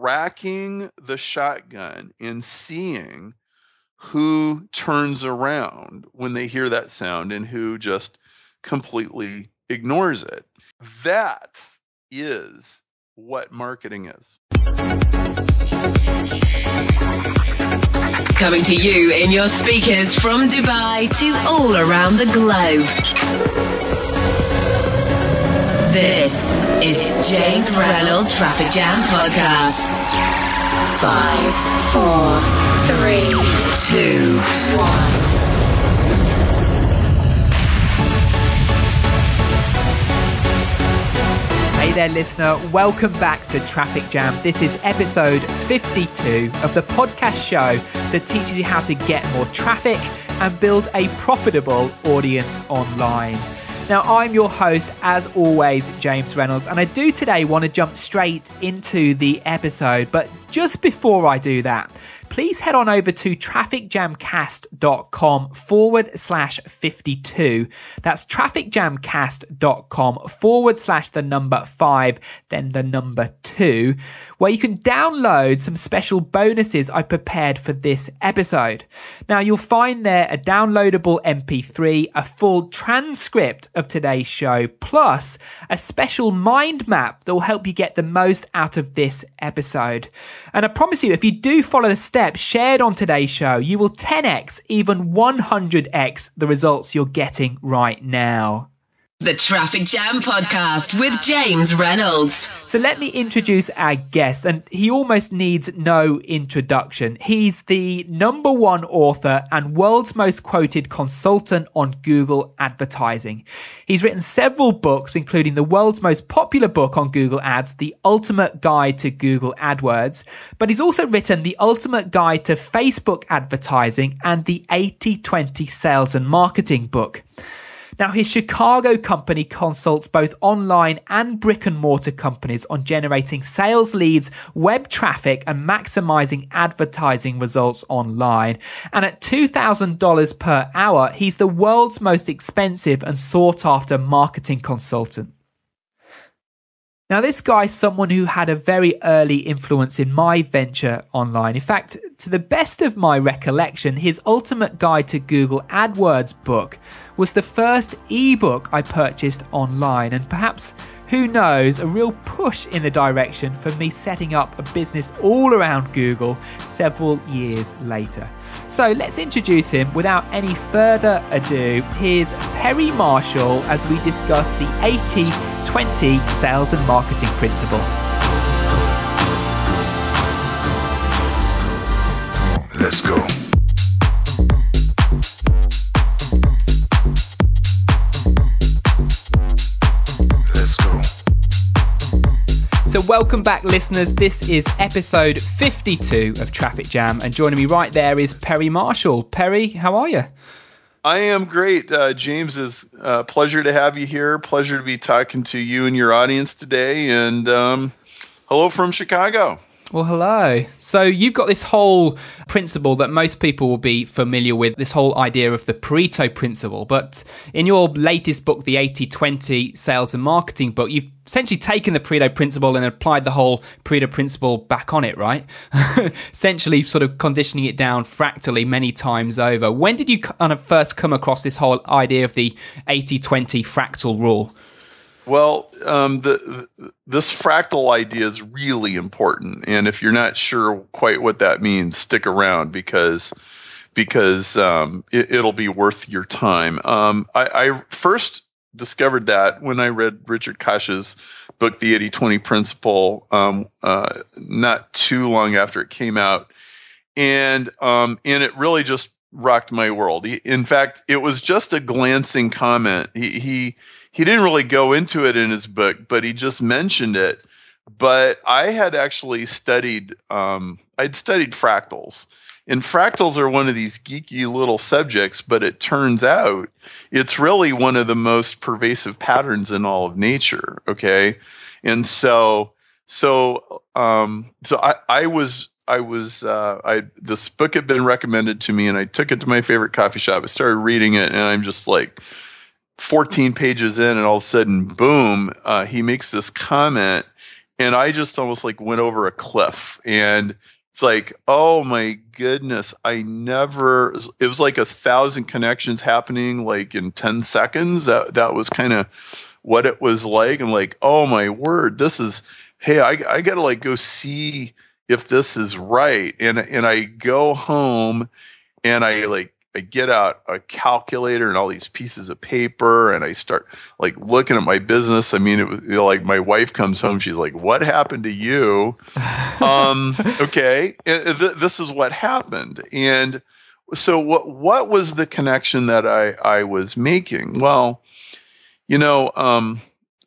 racking the shotgun and seeing who turns around when they hear that sound and who just completely ignores it. That is what marketing is. Coming to you in your speakers from Dubai to all around the globe. This is James Reynolds Traffic Jam Podcast. Five, four, three, two, one. Hey there, listener. Welcome back to Traffic Jam. This is episode 52 of the podcast show that teaches you how to get more traffic and build a profitable audience online. Now, I'm your host, as always, James Reynolds, and I do today want to jump straight into the episode. But just before I do that, please head on over to trafficjamcast.com forward slash 52. That's trafficjamcast.com forward slash the number five, then the number two, where you can download some special bonuses I prepared for this episode. Now, you'll find there a downloadable MP3, a full transcript of today's show, plus a special mind map that will help you get the most out of this episode. And I promise you, if you do follow the steps shared on today's show, you will 10x, even 100x the results you're getting right now. The Traffic Jam Podcast with James Reynolds. So let me introduce our guest, and he almost needs no introduction. He's the number one author and world's most quoted consultant on Google advertising. He's written several books, including the world's most popular book on Google Ads, The Ultimate Guide to Google AdWords. But he's also written The Ultimate Guide to Facebook Advertising and the 80 20 Sales and Marketing book. Now, his Chicago company consults both online and brick and mortar companies on generating sales leads, web traffic, and maximizing advertising results online. And at $2,000 per hour, he's the world's most expensive and sought after marketing consultant. Now, this guy's someone who had a very early influence in my venture online. In fact, to the best of my recollection, his Ultimate Guide to Google AdWords book was the first ebook I purchased online, and perhaps, who knows, a real push in the direction for me setting up a business all around Google several years later. So let's introduce him without any further ado. Here's Perry Marshall as we discuss the 80 20 sales and marketing principle. Let's go. So, welcome back, listeners. This is episode 52 of Traffic Jam, and joining me right there is Perry Marshall. Perry, how are you? I am great. Uh, James, is uh, pleasure to have you here. Pleasure to be talking to you and your audience today. And um, hello from Chicago. Well, hello. So, you've got this whole principle that most people will be familiar with this whole idea of the Pareto principle. But in your latest book, the 80 20 sales and marketing book, you've essentially taken the Pareto principle and applied the whole Pareto principle back on it, right? essentially, sort of conditioning it down fractally many times over. When did you kind of first come across this whole idea of the 80 20 fractal rule? Well, um, the, this fractal idea is really important, and if you're not sure quite what that means, stick around because because um, it, will be worth your time. Um, I, I, first discovered that when I read Richard Koch's book, The 80-20 Principle, um, uh, not too long after it came out, and um, and it really just rocked my world. In fact, it was just a glancing comment. He he he didn't really go into it in his book, but he just mentioned it. But I had actually studied, um, I'd studied fractals. And fractals are one of these geeky little subjects, but it turns out it's really one of the most pervasive patterns in all of nature. Okay. And so, so, um, so I, I was, I was, uh, I, this book had been recommended to me and I took it to my favorite coffee shop. I started reading it and I'm just like, 14 pages in, and all of a sudden, boom, uh, he makes this comment. and I just almost like went over a cliff and it's like, oh my goodness, I never it was like a thousand connections happening like in 10 seconds. That that was kind of what it was like. I'm like, oh my word, this is hey, I I gotta like go see if this is right. And and I go home and I like I get out a calculator and all these pieces of paper and I start like looking at my business. I mean, it was you know, like my wife comes home. She's like, what happened to you? um, okay. And th- this is what happened. And so what, what was the connection that I, I was making? Well, you know, um,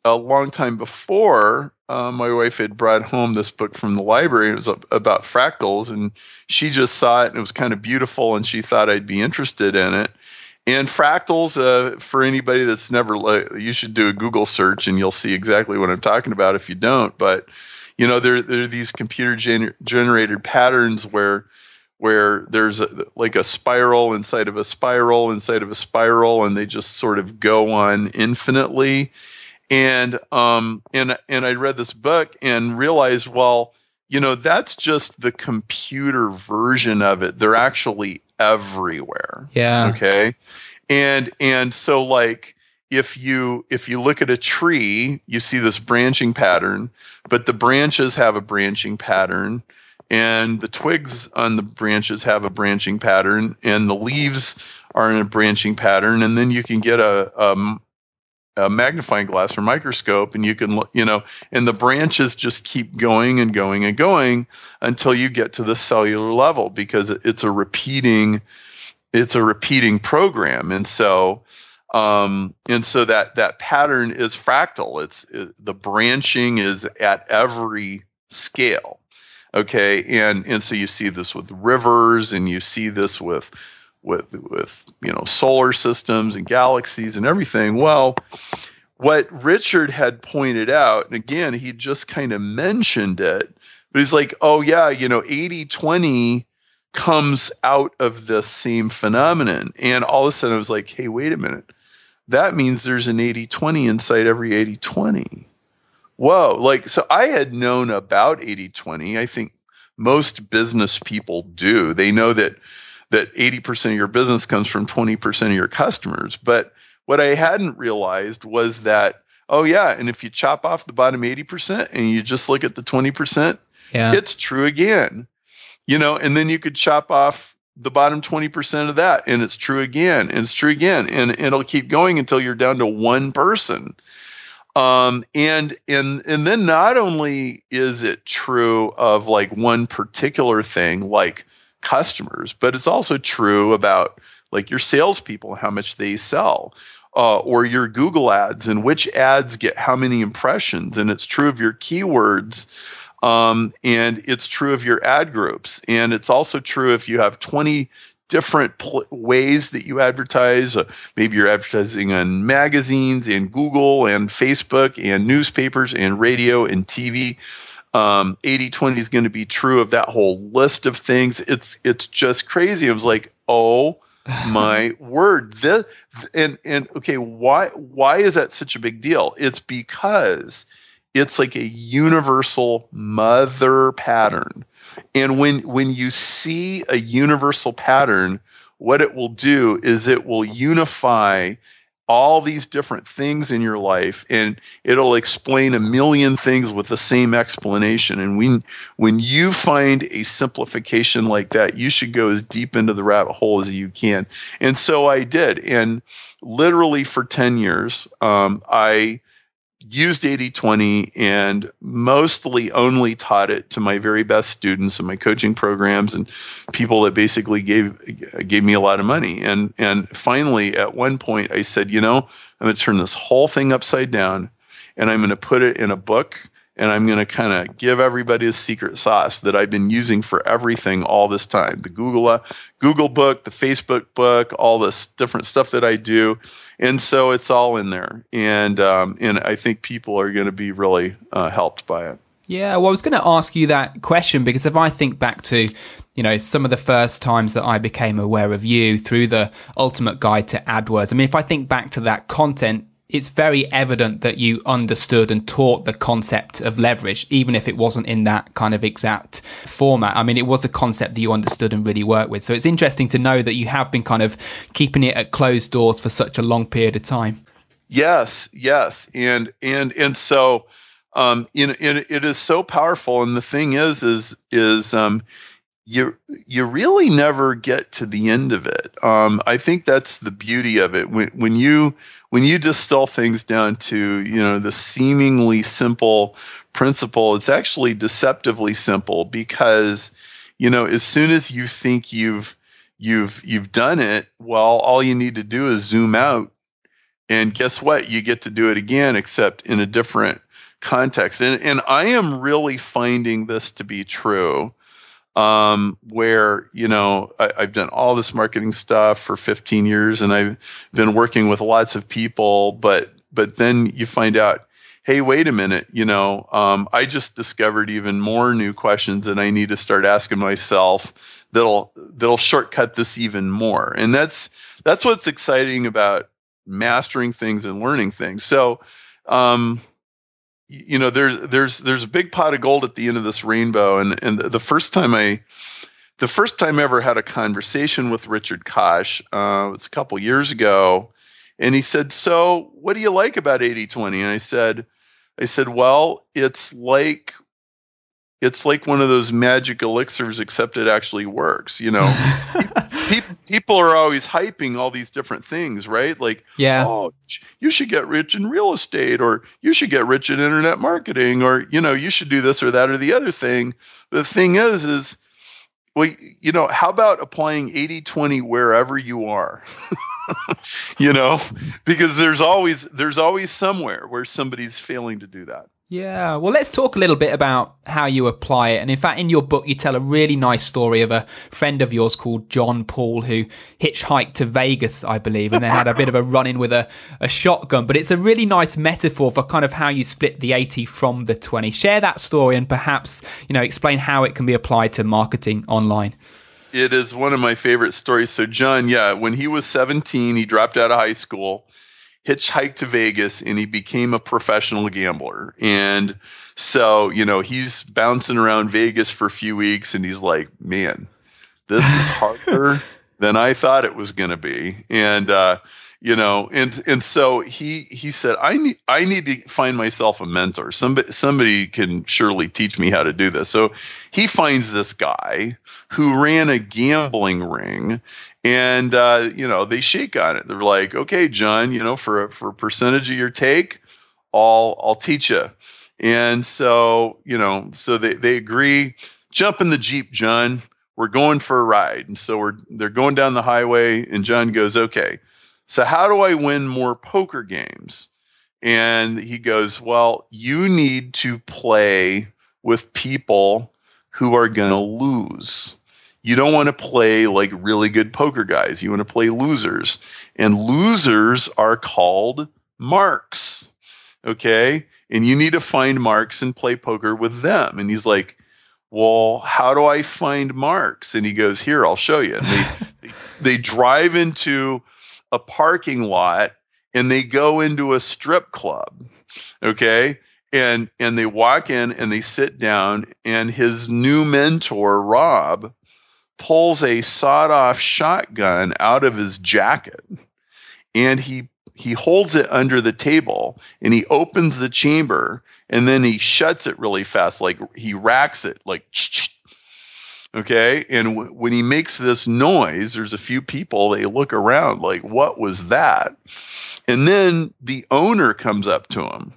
a long time before, uh, my wife had brought home this book from the library. It was about fractals, and she just saw it, and it was kind of beautiful, and she thought I'd be interested in it. And fractals, uh, for anybody that's never, you should do a Google search, and you'll see exactly what I'm talking about. If you don't, but you know, there there are these computer gener- generated patterns where where there's a, like a spiral inside of a spiral inside of a spiral, and they just sort of go on infinitely and um and and I read this book and realized well you know that's just the computer version of it. They're actually everywhere. Yeah. Okay? And and so like if you if you look at a tree you see this branching pattern but the branches have a branching pattern and the twigs on the branches have a branching pattern and the leaves are in a branching pattern. And then you can get a, a a magnifying glass or microscope and you can look, you know and the branches just keep going and going and going until you get to the cellular level because it's a repeating it's a repeating program. And so um, and so that that pattern is fractal. It's it, the branching is at every scale. Okay? And and so you see this with rivers and you see this with with with you know solar systems and galaxies and everything. Well, what Richard had pointed out, and again, he just kind of mentioned it, but he's like, oh yeah, you know, 80-20 comes out of the same phenomenon. And all of a sudden I was like, hey, wait a minute. That means there's an 80-20 inside every 80-20. Whoa. Like, so I had known about 80-20. I think most business people do. They know that that 80% of your business comes from 20% of your customers. But what I hadn't realized was that, oh, yeah, and if you chop off the bottom 80% and you just look at the 20%, yeah. it's true again. You know, and then you could chop off the bottom 20% of that and it's true again and it's true again and, and it'll keep going until you're down to one person um, and and and then not only is it true of like one particular thing like customers, but it's also true about like your salespeople, how much they sell. Uh, or your Google ads and which ads get how many impressions. And it's true of your keywords. Um, and it's true of your ad groups. And it's also true if you have 20 different pl- ways that you advertise. Uh, maybe you're advertising on magazines and Google and Facebook and newspapers and radio and TV um, 80 20 is going to be true of that whole list of things. It's it's just crazy. I was like, oh my word. This and and okay, why why is that such a big deal? It's because it's like a universal mother pattern. And when when you see a universal pattern, what it will do is it will unify all these different things in your life and it'll explain a million things with the same explanation. And when when you find a simplification like that you should go as deep into the rabbit hole as you can. And so i did. And literally for 10 years um, i used 80-20 and mostly only taught it to my very best students in my coaching programs and people that basically gave gave me a lot of money. And and finally at one point I said you know I'm going to turn this whole thing upside down and I'm going to put it in a book and I'm going to kind of give everybody a secret sauce that I've been using for everything all this time. The Google uh, Google book, the Facebook book, all this different stuff that I do, and so it's all in there. And um, and I think people are going to be really uh, helped by it. Yeah, well, I was going to ask you that question because if I think back to, you know, some of the first times that I became aware of you through the Ultimate Guide to AdWords, I mean, if I think back to that content it's very evident that you understood and taught the concept of leverage, even if it wasn't in that kind of exact format. I mean, it was a concept that you understood and really worked with. So it's interesting to know that you have been kind of keeping it at closed doors for such a long period of time. Yes, yes, and and and so um, in, in, it is so powerful. And the thing is, is is um, you you really never get to the end of it. Um, I think that's the beauty of it. When when you when you distill things down to you know the seemingly simple principle, it's actually deceptively simple because you know as soon as you think you've you've you've done it, well, all you need to do is zoom out, and guess what? You get to do it again, except in a different context. And and I am really finding this to be true um, where you know I, have done all this marketing stuff for 15 years and I've been working with lots of people, but but then you find out, hey, wait a minute, you know, um, I just discovered even more new questions that I need to start asking myself that'll that'll shortcut this even more, and that's that's what's exciting about mastering things and learning things. So. Um, you know there's there's there's a big pot of gold at the end of this rainbow. And and the first time i the first time i ever had a conversation with richard koch uh, it was a couple years ago. And he said so what do you like about 80-20 and i said i said well it's like it's like one of those magic elixirs except it actually works you know people are always hyping all these different things, right? Like, yeah, oh, you should get rich in real estate, or you should get rich in internet marketing, or you know, you should do this or that or the other thing. The thing is, is well, you know, how about applying 80 20 wherever you are? you know, because there's always there's always somewhere where somebody's failing to do that. Yeah, well, let's talk a little bit about how you apply it. And in fact, in your book, you tell a really nice story of a friend of yours called John Paul who hitchhiked to Vegas, I believe, and then had a bit of a run in with a, a shotgun. But it's a really nice metaphor for kind of how you split the 80 from the 20. Share that story and perhaps, you know, explain how it can be applied to marketing online. It is one of my favorite stories. So, John, yeah, when he was 17, he dropped out of high school hitchhiked to Vegas and he became a professional gambler. And so, you know, he's bouncing around Vegas for a few weeks and he's like, man, this is harder than I thought it was going to be. And, uh, you know, and and so he he said, I need I need to find myself a mentor. Somebody somebody can surely teach me how to do this. So he finds this guy who ran a gambling ring and uh, you know they shake on it. They're like, "Okay, John, you know, for a, for a percentage of your take, I'll I'll teach you." And so you know, so they they agree. Jump in the jeep, John. We're going for a ride. And so we're they're going down the highway, and John goes, "Okay, so how do I win more poker games?" And he goes, "Well, you need to play with people who are going to lose." you don't want to play like really good poker guys. You want to play losers. And losers are called marks. Okay. And you need to find marks and play poker with them. And he's like, well, how do I find marks? And he goes, here, I'll show you. And they, they drive into a parking lot and they go into a strip club. Okay. And, and they walk in and they sit down and his new mentor, Rob, pulls a sawed off shotgun out of his jacket and he he holds it under the table and he opens the chamber and then he shuts it really fast like he racks it like okay and w- when he makes this noise there's a few people they look around like what was that and then the owner comes up to him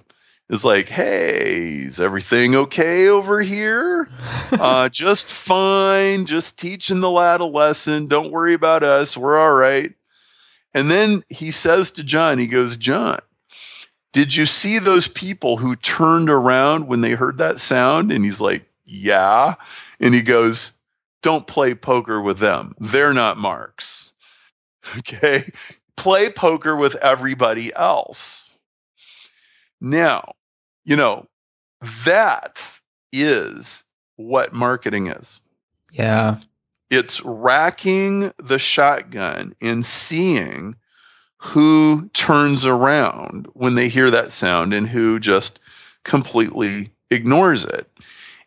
is like, hey, is everything okay over here? uh, just fine. Just teaching the lad a lesson. Don't worry about us. We're all right. And then he says to John, he goes, John, did you see those people who turned around when they heard that sound? And he's like, yeah. And he goes, don't play poker with them. They're not marks. Okay. Play poker with everybody else. Now, you know, that is what marketing is. Yeah. It's racking the shotgun and seeing who turns around when they hear that sound and who just completely ignores it.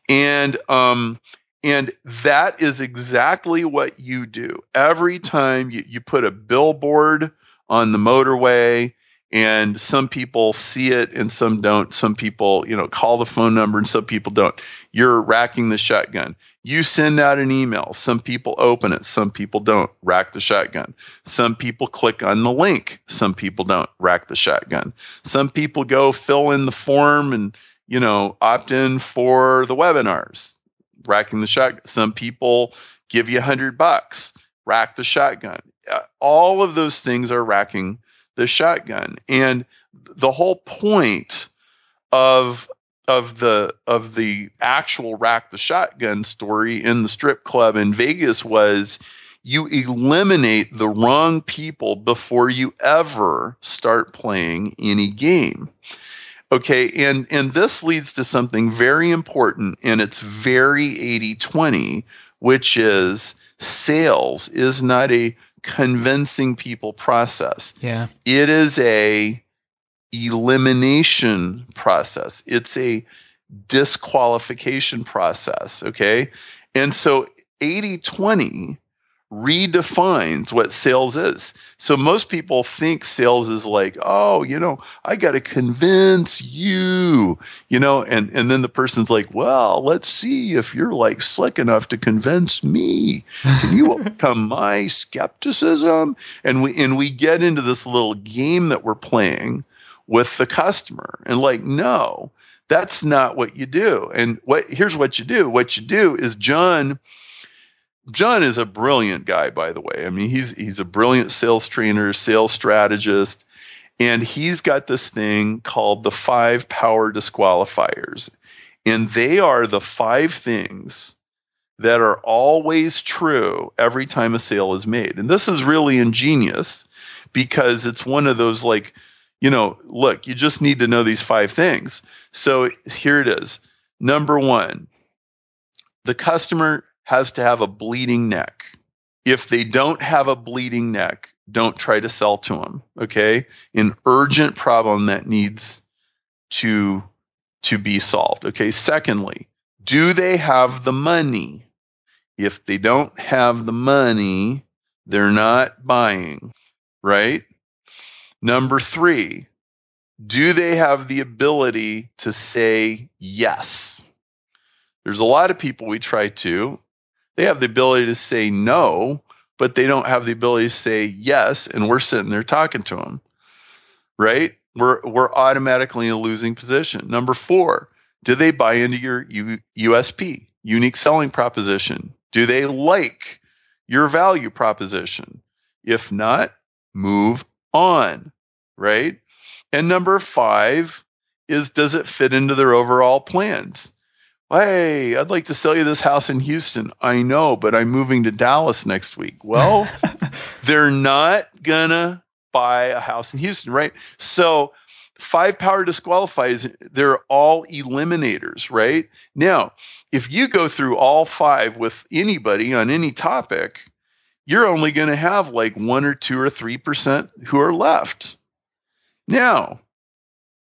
And um, and that is exactly what you do. Every time you, you put a billboard on the motorway and some people see it and some don't. Some people, you know, call the phone number and some people don't. You're racking the shotgun. You send out an email. Some people open it. Some people don't. Rack the shotgun. Some people click on the link. Some people don't. Rack the shotgun. Some people go fill in the form and, you know, opt in for the webinars racking the shotgun. Some people give you a hundred bucks, rack the shotgun. Uh, all of those things are racking the shotgun, and the whole point of of the of the actual rack the shotgun story in the strip club in Vegas was you eliminate the wrong people before you ever start playing any game. Okay, and and this leads to something very important and it's very 80/20, which is sales is not a convincing people process. Yeah. It is a elimination process. It's a disqualification process, okay? And so 80/20 redefines what sales is. So most people think sales is like, oh, you know, I got to convince you, you know, and and then the person's like, well, let's see if you're like slick enough to convince me. Can you overcome my skepticism? And we and we get into this little game that we're playing with the customer. And like, no, that's not what you do. And what here's what you do. What you do is John John is a brilliant guy, by the way. I mean, he's he's a brilliant sales trainer, sales strategist, and he's got this thing called the five power disqualifiers. And they are the five things that are always true every time a sale is made. And this is really ingenious because it's one of those like, you know, look, you just need to know these five things. So here it is. Number one, the customer has to have a bleeding neck. If they don't have a bleeding neck, don't try to sell to them. Okay. An urgent problem that needs to, to be solved. Okay. Secondly, do they have the money? If they don't have the money, they're not buying, right? Number three, do they have the ability to say yes? There's a lot of people we try to, they have the ability to say no, but they don't have the ability to say yes. And we're sitting there talking to them, right? We're, we're automatically in a losing position. Number four, do they buy into your U- USP, unique selling proposition? Do they like your value proposition? If not, move on, right? And number five is does it fit into their overall plans? Hey, I'd like to sell you this house in Houston. I know, but I'm moving to Dallas next week. Well, they're not gonna buy a house in Houston, right? So five power disqualifies, they're all eliminators, right? Now, if you go through all five with anybody on any topic, you're only going to have like one or two or three percent who are left. Now,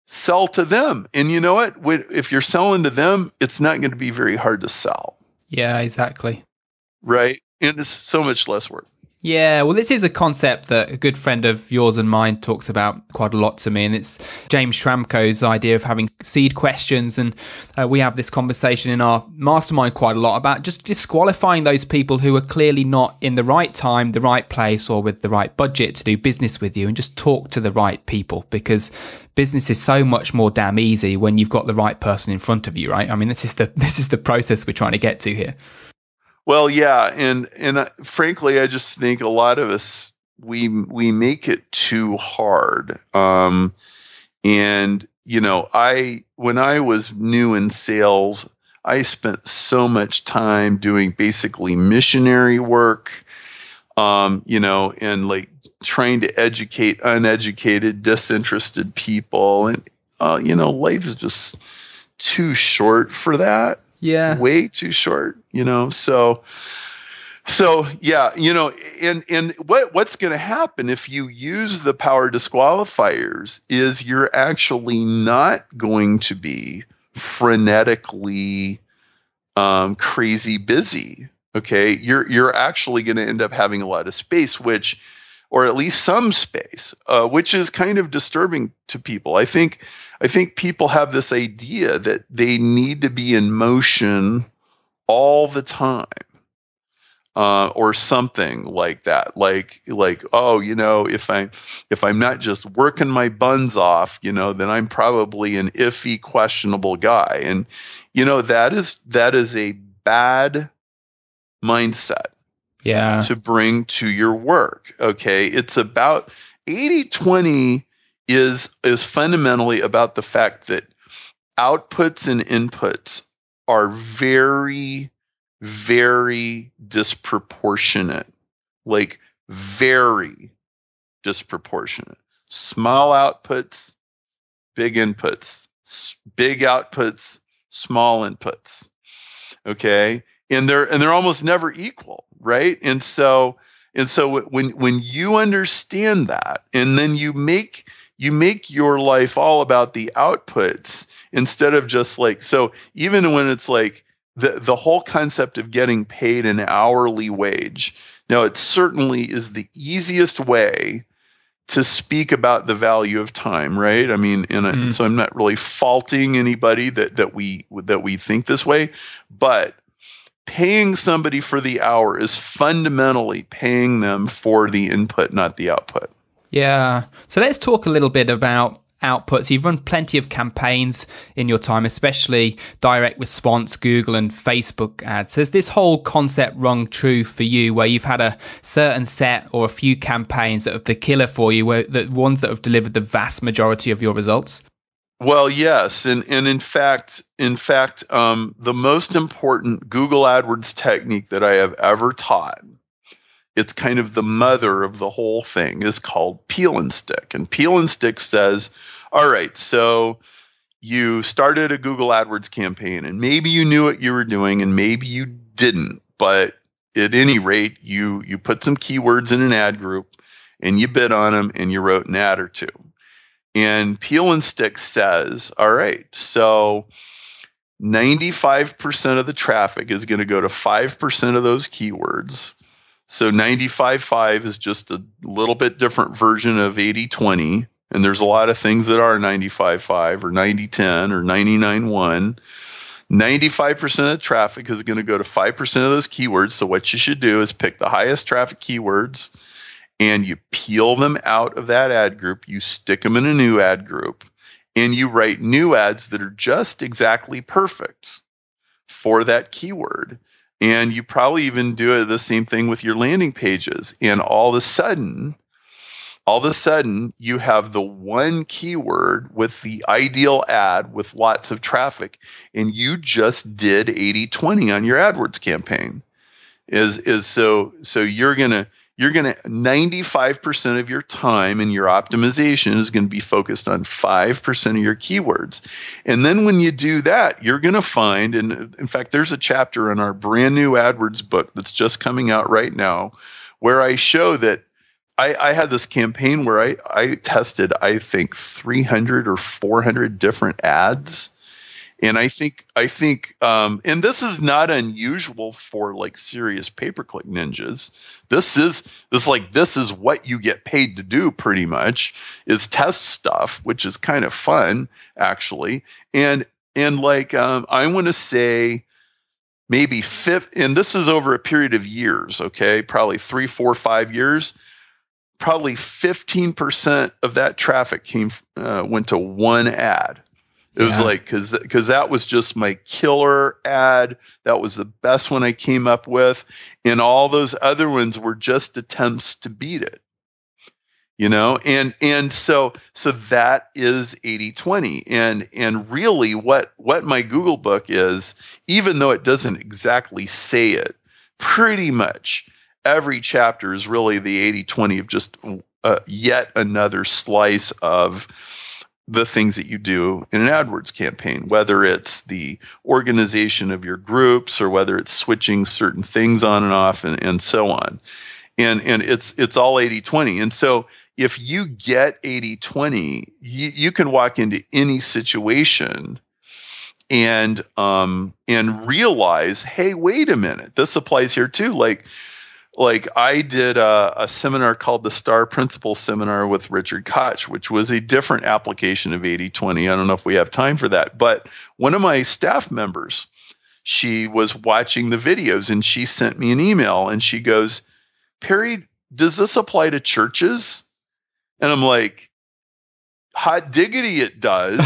sell to them. And you know what? If you're selling to them, it's not going to be very hard to sell. Yeah, exactly. Right. And it's so much less work. Yeah, well, this is a concept that a good friend of yours and mine talks about quite a lot to me, and it's James Schramko's idea of having seed questions. And uh, we have this conversation in our mastermind quite a lot about just disqualifying those people who are clearly not in the right time, the right place, or with the right budget to do business with you, and just talk to the right people because business is so much more damn easy when you've got the right person in front of you, right? I mean, this is the this is the process we're trying to get to here. Well, yeah, and and uh, frankly, I just think a lot of us we we make it too hard. Um, and you know, I when I was new in sales, I spent so much time doing basically missionary work. Um, you know, and like trying to educate uneducated, disinterested people, and uh, you know, life is just too short for that. Yeah. Way too short, you know. So So yeah, you know, and and what what's going to happen if you use the power disqualifiers is you're actually not going to be frenetically um, crazy busy. Okay, you're you're actually going to end up having a lot of space, which, or at least some space, uh, which is kind of disturbing to people. I think I think people have this idea that they need to be in motion all the time uh, or something like that. Like like oh, you know, if I if I'm not just working my buns off, you know, then I'm probably an iffy, questionable guy. And you know that is that is a bad mindset. Yeah. To bring to your work. Okay, it's about 80-20 is is fundamentally about the fact that outputs and inputs are very very disproportionate, like very disproportionate. Small outputs, big inputs, big outputs, small inputs. Okay. And they're and they're almost never equal, right? And so and so when when you understand that and then you make you make your life all about the outputs instead of just like so even when it's like the the whole concept of getting paid an hourly wage. Now, it certainly is the easiest way to speak about the value of time, right? I mean, mm. so I'm not really faulting anybody that that we that we think this way, but paying somebody for the hour is fundamentally paying them for the input, not the output. Yeah. So let's talk a little bit about outputs. You've run plenty of campaigns in your time, especially direct response, Google and Facebook ads. Has this whole concept rung true for you where you've had a certain set or a few campaigns that are the killer for you, where the ones that have delivered the vast majority of your results? Well, yes, and and in fact, in fact, um, the most important Google AdWords technique that I have ever taught it's kind of the mother of the whole thing is called peel and stick. And peel and stick says, all right, so you started a Google AdWords campaign and maybe you knew what you were doing and maybe you didn't, but at any rate, you you put some keywords in an ad group and you bid on them and you wrote an ad or two. And Peel and Stick says, all right, so 95% of the traffic is going to go to 5% of those keywords. So 95.5 is just a little bit different version of 80-20. And there's a lot of things that are 95.5 or 90-10 or 99.1. 95% of traffic is going to go to 5% of those keywords. So what you should do is pick the highest traffic keywords and you peel them out of that ad group. You stick them in a new ad group and you write new ads that are just exactly perfect for that keyword. And you probably even do the same thing with your landing pages. And all of a sudden, all of a sudden, you have the one keyword with the ideal ad with lots of traffic, and you just did 80 20 on your AdWords campaign. Is is so so you're gonna you're going to 95% of your time and your optimization is going to be focused on 5% of your keywords. And then when you do that, you're going to find, and in fact, there's a chapter in our brand new AdWords book that's just coming out right now where I show that I, I had this campaign where I, I tested, I think, 300 or 400 different ads and I think I think um, and this is not unusual for like serious pay per click ninjas. This is this like this is what you get paid to do pretty much is test stuff, which is kind of fun actually. And and like um, I want to say maybe fifth, and this is over a period of years. Okay, probably three, four, five years. Probably fifteen percent of that traffic came uh, went to one ad it yeah. was like because because that was just my killer ad. That was the best one I came up with, and all those other ones were just attempts to beat it. You know, and and so so that is 80-20. And and really what what my Google book is, even though it doesn't exactly say it, pretty much every chapter is really the 80-20 of just uh, yet another slice of the things that you do in an AdWords campaign, whether it's the organization of your groups or whether it's switching certain things on and off and, and so on. And, and it's, it's all 80 20. And so if you get 80 20, you, you can walk into any situation and um and realize hey wait a minute this applies here too like like I did a, a, seminar called the Star Principles Seminar with Richard Koch, which was a different application of 80 20. I don't know if we have time for that. But one of my staff members, she was watching the videos and she sent me an email and she goes, Perry, does this apply to churches? And I'm like, hot diggity, it does.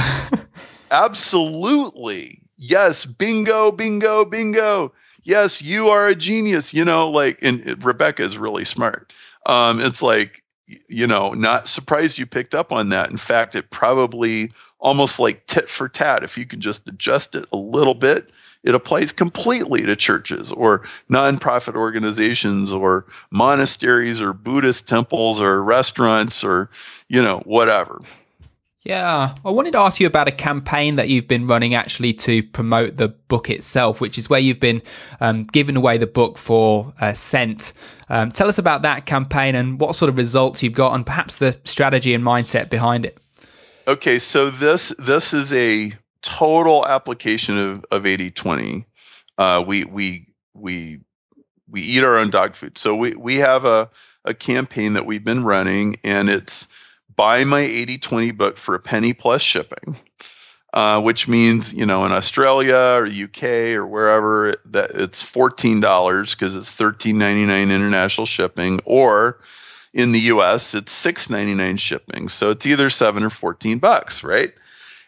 Absolutely. Yes. Bingo, bingo, bingo yes, you are a genius, you know, like, and Rebecca is really smart. Um, it's like, you know, not surprised you picked up on that. In fact, it probably almost like tit for tat. If you can just adjust it a little bit, it applies completely to churches or nonprofit organizations or monasteries or Buddhist temples or restaurants or, you know, whatever. Yeah, I wanted to ask you about a campaign that you've been running actually to promote the book itself, which is where you've been um, giving away the book for uh, Cent. Um, tell us about that campaign and what sort of results you've got, and perhaps the strategy and mindset behind it. Okay, so this this is a total application of of eighty twenty. Uh, we we we we eat our own dog food, so we we have a a campaign that we've been running, and it's buy my 80 20 book for a penny plus shipping. Uh, which means you know in Australia or UK or wherever that it's fourteen dollars because it's thirteen ninety nine international shipping, or in the US it's six ninety nine shipping. So it's either seven or fourteen bucks, right?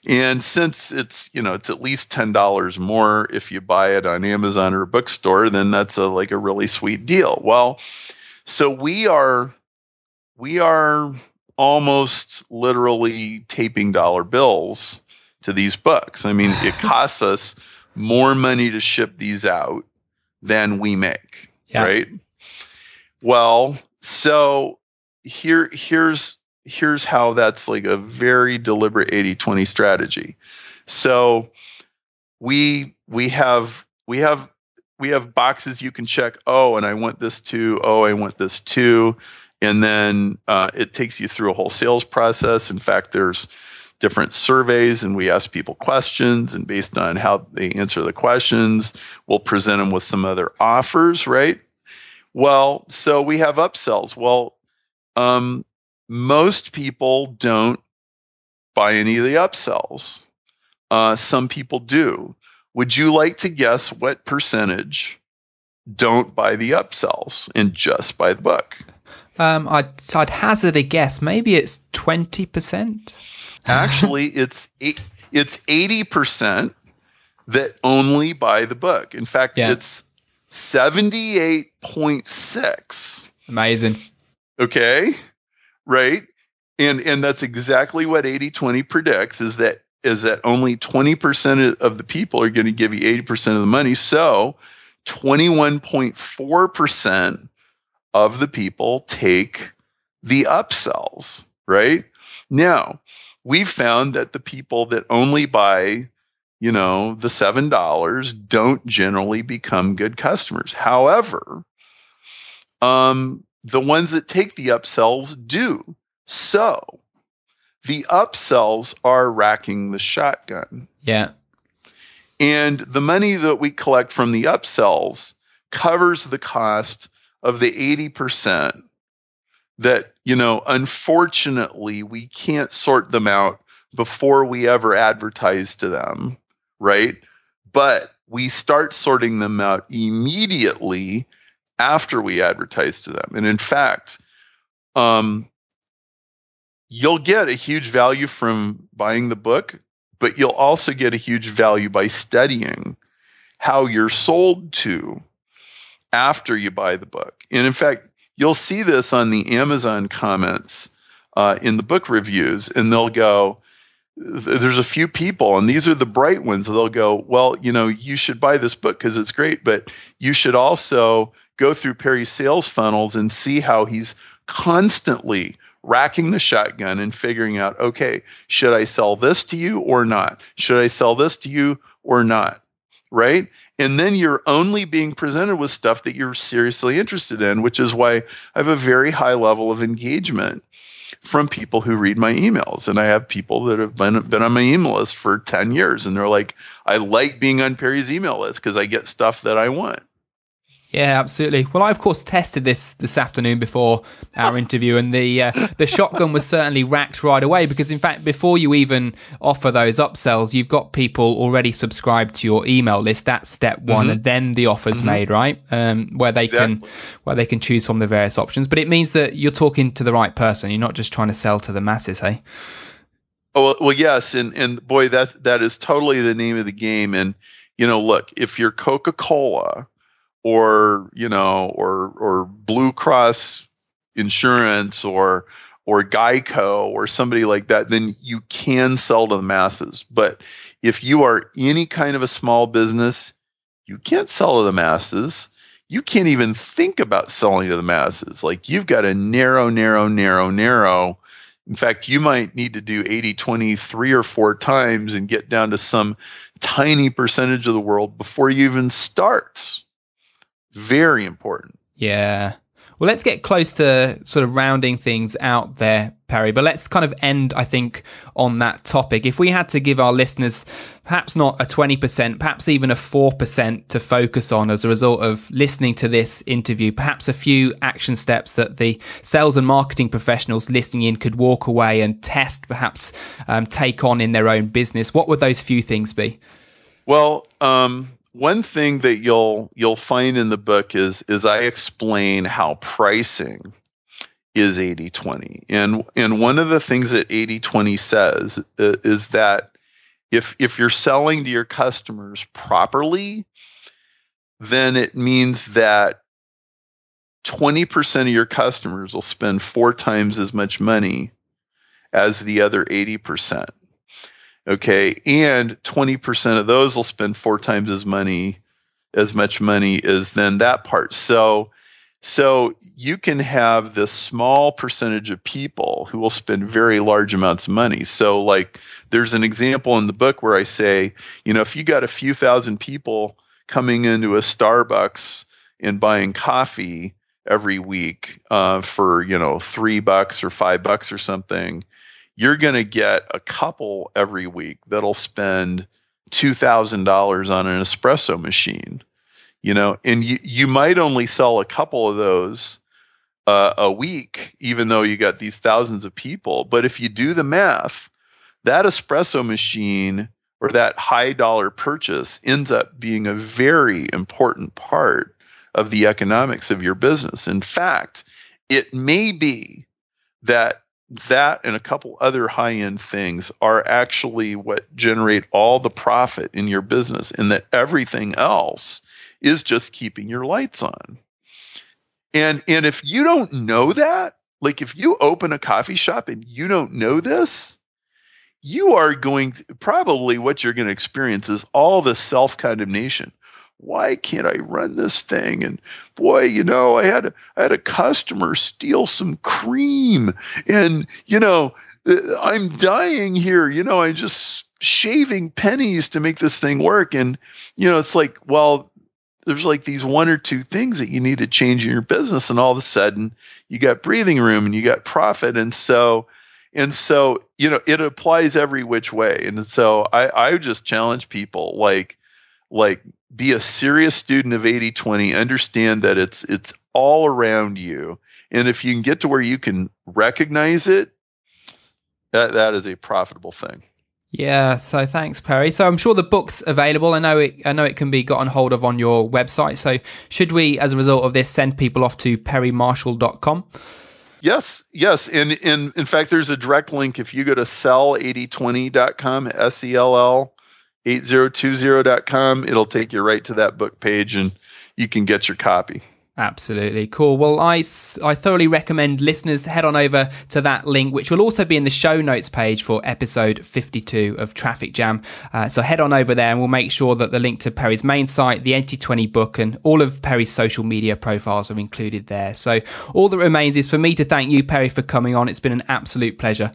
And since it's you know it's at least ten dollars more if you buy it on Amazon or a bookstore, then that's a like a really sweet deal. Well, so we are we are almost literally taping dollar bills to these books. I mean, it costs us more money to ship these out than we make, yeah. right? Well, so here here's here's how that's like a very deliberate 80-20 strategy. So we we have we have we have boxes you can check, oh, and I want this too, oh, I want this too and then uh, it takes you through a whole sales process. In fact, there's different surveys and we ask people questions and based on how they answer the questions we'll present them with some other offers right? Well so we have upsells. Well um, most people don't buy any of the upsells. Uh, some people do. Would you like to guess what percentage don't buy the upsells and just buy the book um, I'd, I'd hazard a guess. Maybe it's 20%. Actually, it's eight, it's 80% that only buy the book. In fact, yeah. it's 78.6. Amazing. Okay. Right. And and that's exactly what 80-20 predicts is that is that only 20% of the people are going to give you 80% of the money. So 21.4% of the people take the upsells, right? Now, we've found that the people that only buy, you know, the $7 don't generally become good customers. However, um, the ones that take the upsells do. So the upsells are racking the shotgun. Yeah. And the money that we collect from the upsells covers the cost of the 80% that, you know, unfortunately, we can't sort them out before we ever advertise to them, right? But we start sorting them out immediately after we advertise to them. And in fact, um, you'll get a huge value from buying the book, but you'll also get a huge value by studying how you're sold to after you buy the book. And in fact, you'll see this on the Amazon comments uh, in the book reviews, and they'll go, there's a few people, and these are the bright ones. They'll go, Well, you know, you should buy this book because it's great, but you should also go through Perry's sales funnels and see how he's constantly racking the shotgun and figuring out, okay, should I sell this to you or not? Should I sell this to you or not? Right. And then you're only being presented with stuff that you're seriously interested in, which is why I have a very high level of engagement from people who read my emails. And I have people that have been, been on my email list for 10 years. And they're like, I like being on Perry's email list because I get stuff that I want. Yeah, absolutely. Well, I of course tested this this afternoon before our interview, and the uh, the shotgun was certainly racked right away because, in fact, before you even offer those upsells, you've got people already subscribed to your email list. That's step one, mm-hmm. and then the offers mm-hmm. made, right? Um, where they exactly. can where they can choose from the various options. But it means that you're talking to the right person. You're not just trying to sell to the masses, hey? Oh well, yes, and and boy, that that is totally the name of the game. And you know, look, if you're Coca Cola or you know or or Blue Cross insurance or or Geico or somebody like that, then you can sell to the masses. But if you are any kind of a small business, you can't sell to the masses. You can't even think about selling to the masses. Like you've got to narrow, narrow, narrow, narrow. In fact, you might need to do 80 20 three or four times and get down to some tiny percentage of the world before you even start. Very important. Yeah. Well, let's get close to sort of rounding things out there, Perry. But let's kind of end, I think, on that topic. If we had to give our listeners perhaps not a 20%, perhaps even a 4% to focus on as a result of listening to this interview, perhaps a few action steps that the sales and marketing professionals listening in could walk away and test, perhaps um, take on in their own business, what would those few things be? Well, um, one thing that you'll you'll find in the book is is I explain how pricing is 80-20. And and one of the things that 80-20 says uh, is that if if you're selling to your customers properly, then it means that 20% of your customers will spend four times as much money as the other 80%. Okay. And 20% of those will spend four times as money, as much money as then that part. So, so you can have this small percentage of people who will spend very large amounts of money. So, like, there's an example in the book where I say, you know, if you got a few thousand people coming into a Starbucks and buying coffee every week uh, for, you know, three bucks or five bucks or something, you're going to get a couple every week that'll spend $2,000 on an espresso machine, you know, and you, you might only sell a couple of those uh, a week, even though you got these thousands of people. But if you do the math, that espresso machine or that high dollar purchase ends up being a very important part of the economics of your business. In fact, it may be that that and a couple other high end things are actually what generate all the profit in your business, and that everything else is just keeping your lights on. And, and if you don't know that, like if you open a coffee shop and you don't know this, you are going to probably what you're going to experience is all the self condemnation why can't I run this thing? And boy, you know, I had a, I had a customer steal some cream, and you know, uh, I'm dying here. You know, I'm just shaving pennies to make this thing work, and you know, it's like, well, there's like these one or two things that you need to change in your business, and all of a sudden, you got breathing room and you got profit, and so. And so, you know, it applies every which way. And so I, I just challenge people like, like be a serious student of 80-20 understand that it's it's all around you. And if you can get to where you can recognize it that that is a profitable thing. Yeah so thanks perry. So i'm sure the book's available. I know it i know it can be gotten hold of on your website. So should we as a result of this send people off to perrymarshall.com Yes, yes. And, and in fact, there's a direct link. If you go to sell8020.com, S E L L 8020.com. It'll take you right to that book page and you can get your copy. Absolutely cool. Well, I, I thoroughly recommend listeners head on over to that link, which will also be in the show notes page for episode 52 of Traffic Jam. Uh, so head on over there and we'll make sure that the link to Perry's main site, the 8020 book, and all of Perry's social media profiles are included there. So all that remains is for me to thank you, Perry, for coming on. It's been an absolute pleasure.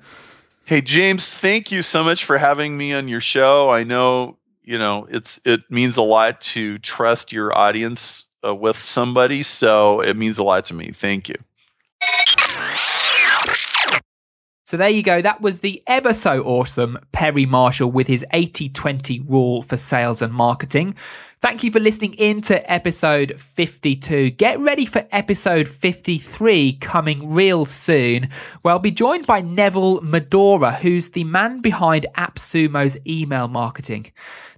Hey James, thank you so much for having me on your show. I know, you know, it's it means a lot to trust your audience uh, with somebody, so it means a lot to me. Thank you. So there you go. That was the ever so awesome Perry Marshall with his 80 20 rule for sales and marketing. Thank you for listening in to episode 52. Get ready for episode 53 coming real soon, where I'll be joined by Neville Medhora, who's the man behind AppSumo's email marketing.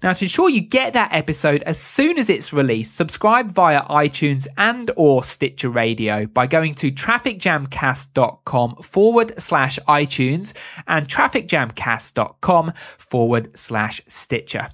Now, to ensure you get that episode as soon as it's released, subscribe via iTunes and or Stitcher Radio by going to trafficjamcast.com forward slash iTunes and trafficjamcast.com forward slash Stitcher.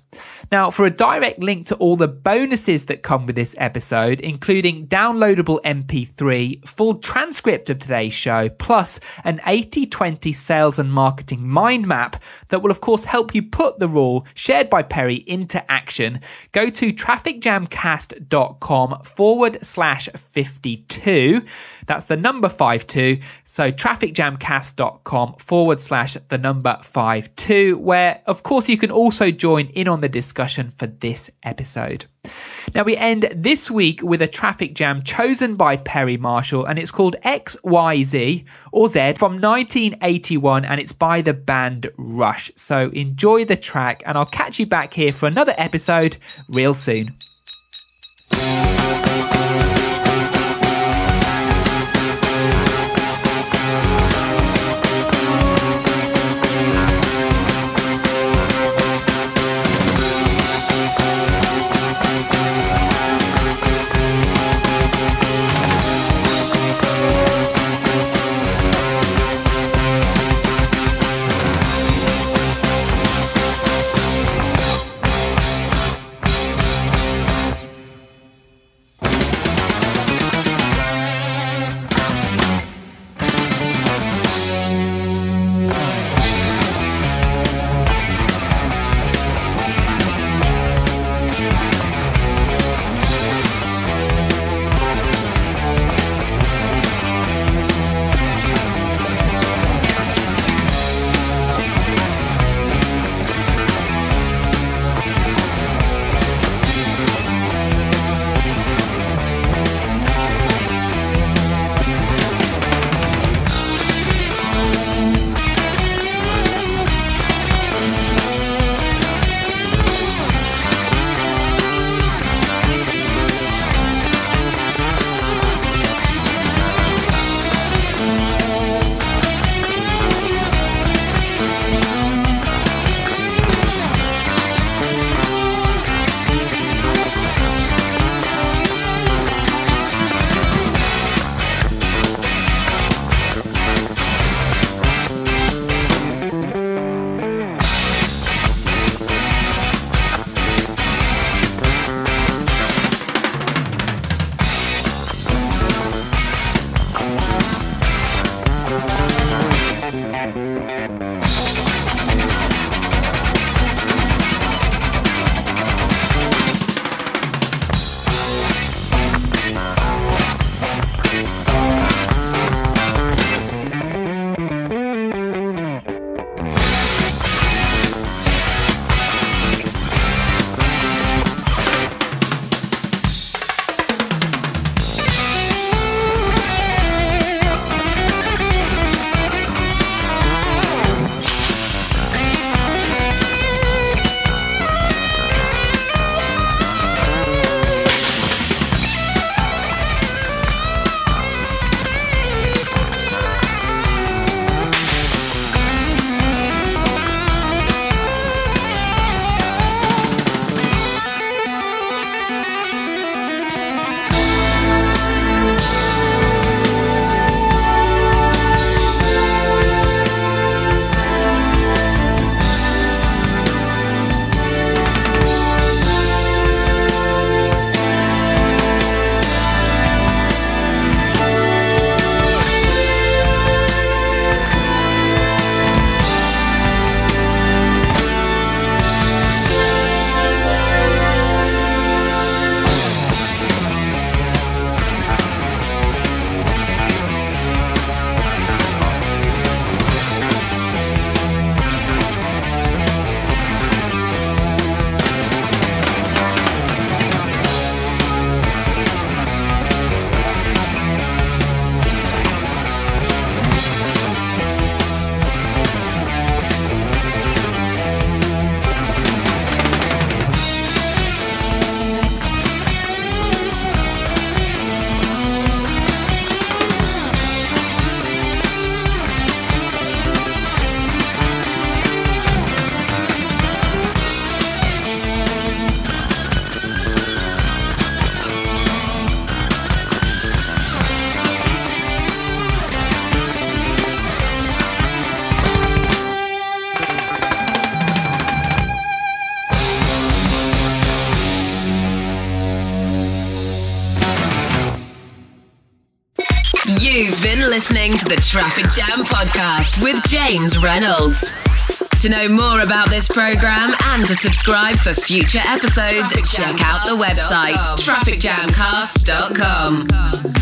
Now, for a direct link to all the bonuses that come with this episode, including downloadable MP3, full transcript of today's show, plus an 80-20 sales and marketing mind map that will of course help you put the rule shared by Perry into action, go to trafficjamcast.com forward slash 52. That's the number 52. So trafficjamcast.com forward slash the number 52, where of course you can also join in on the discussion for this episode. Now, we end this week with a traffic jam chosen by Perry Marshall, and it's called YYZ or Z from 1981, and it's by the band Rush. So enjoy the track, and I'll catch you back here for another episode real soon. Traffic Jam podcast with James Reynolds. To know more about this program and to subscribe for future episodes, check out the website trafficjamcast.com.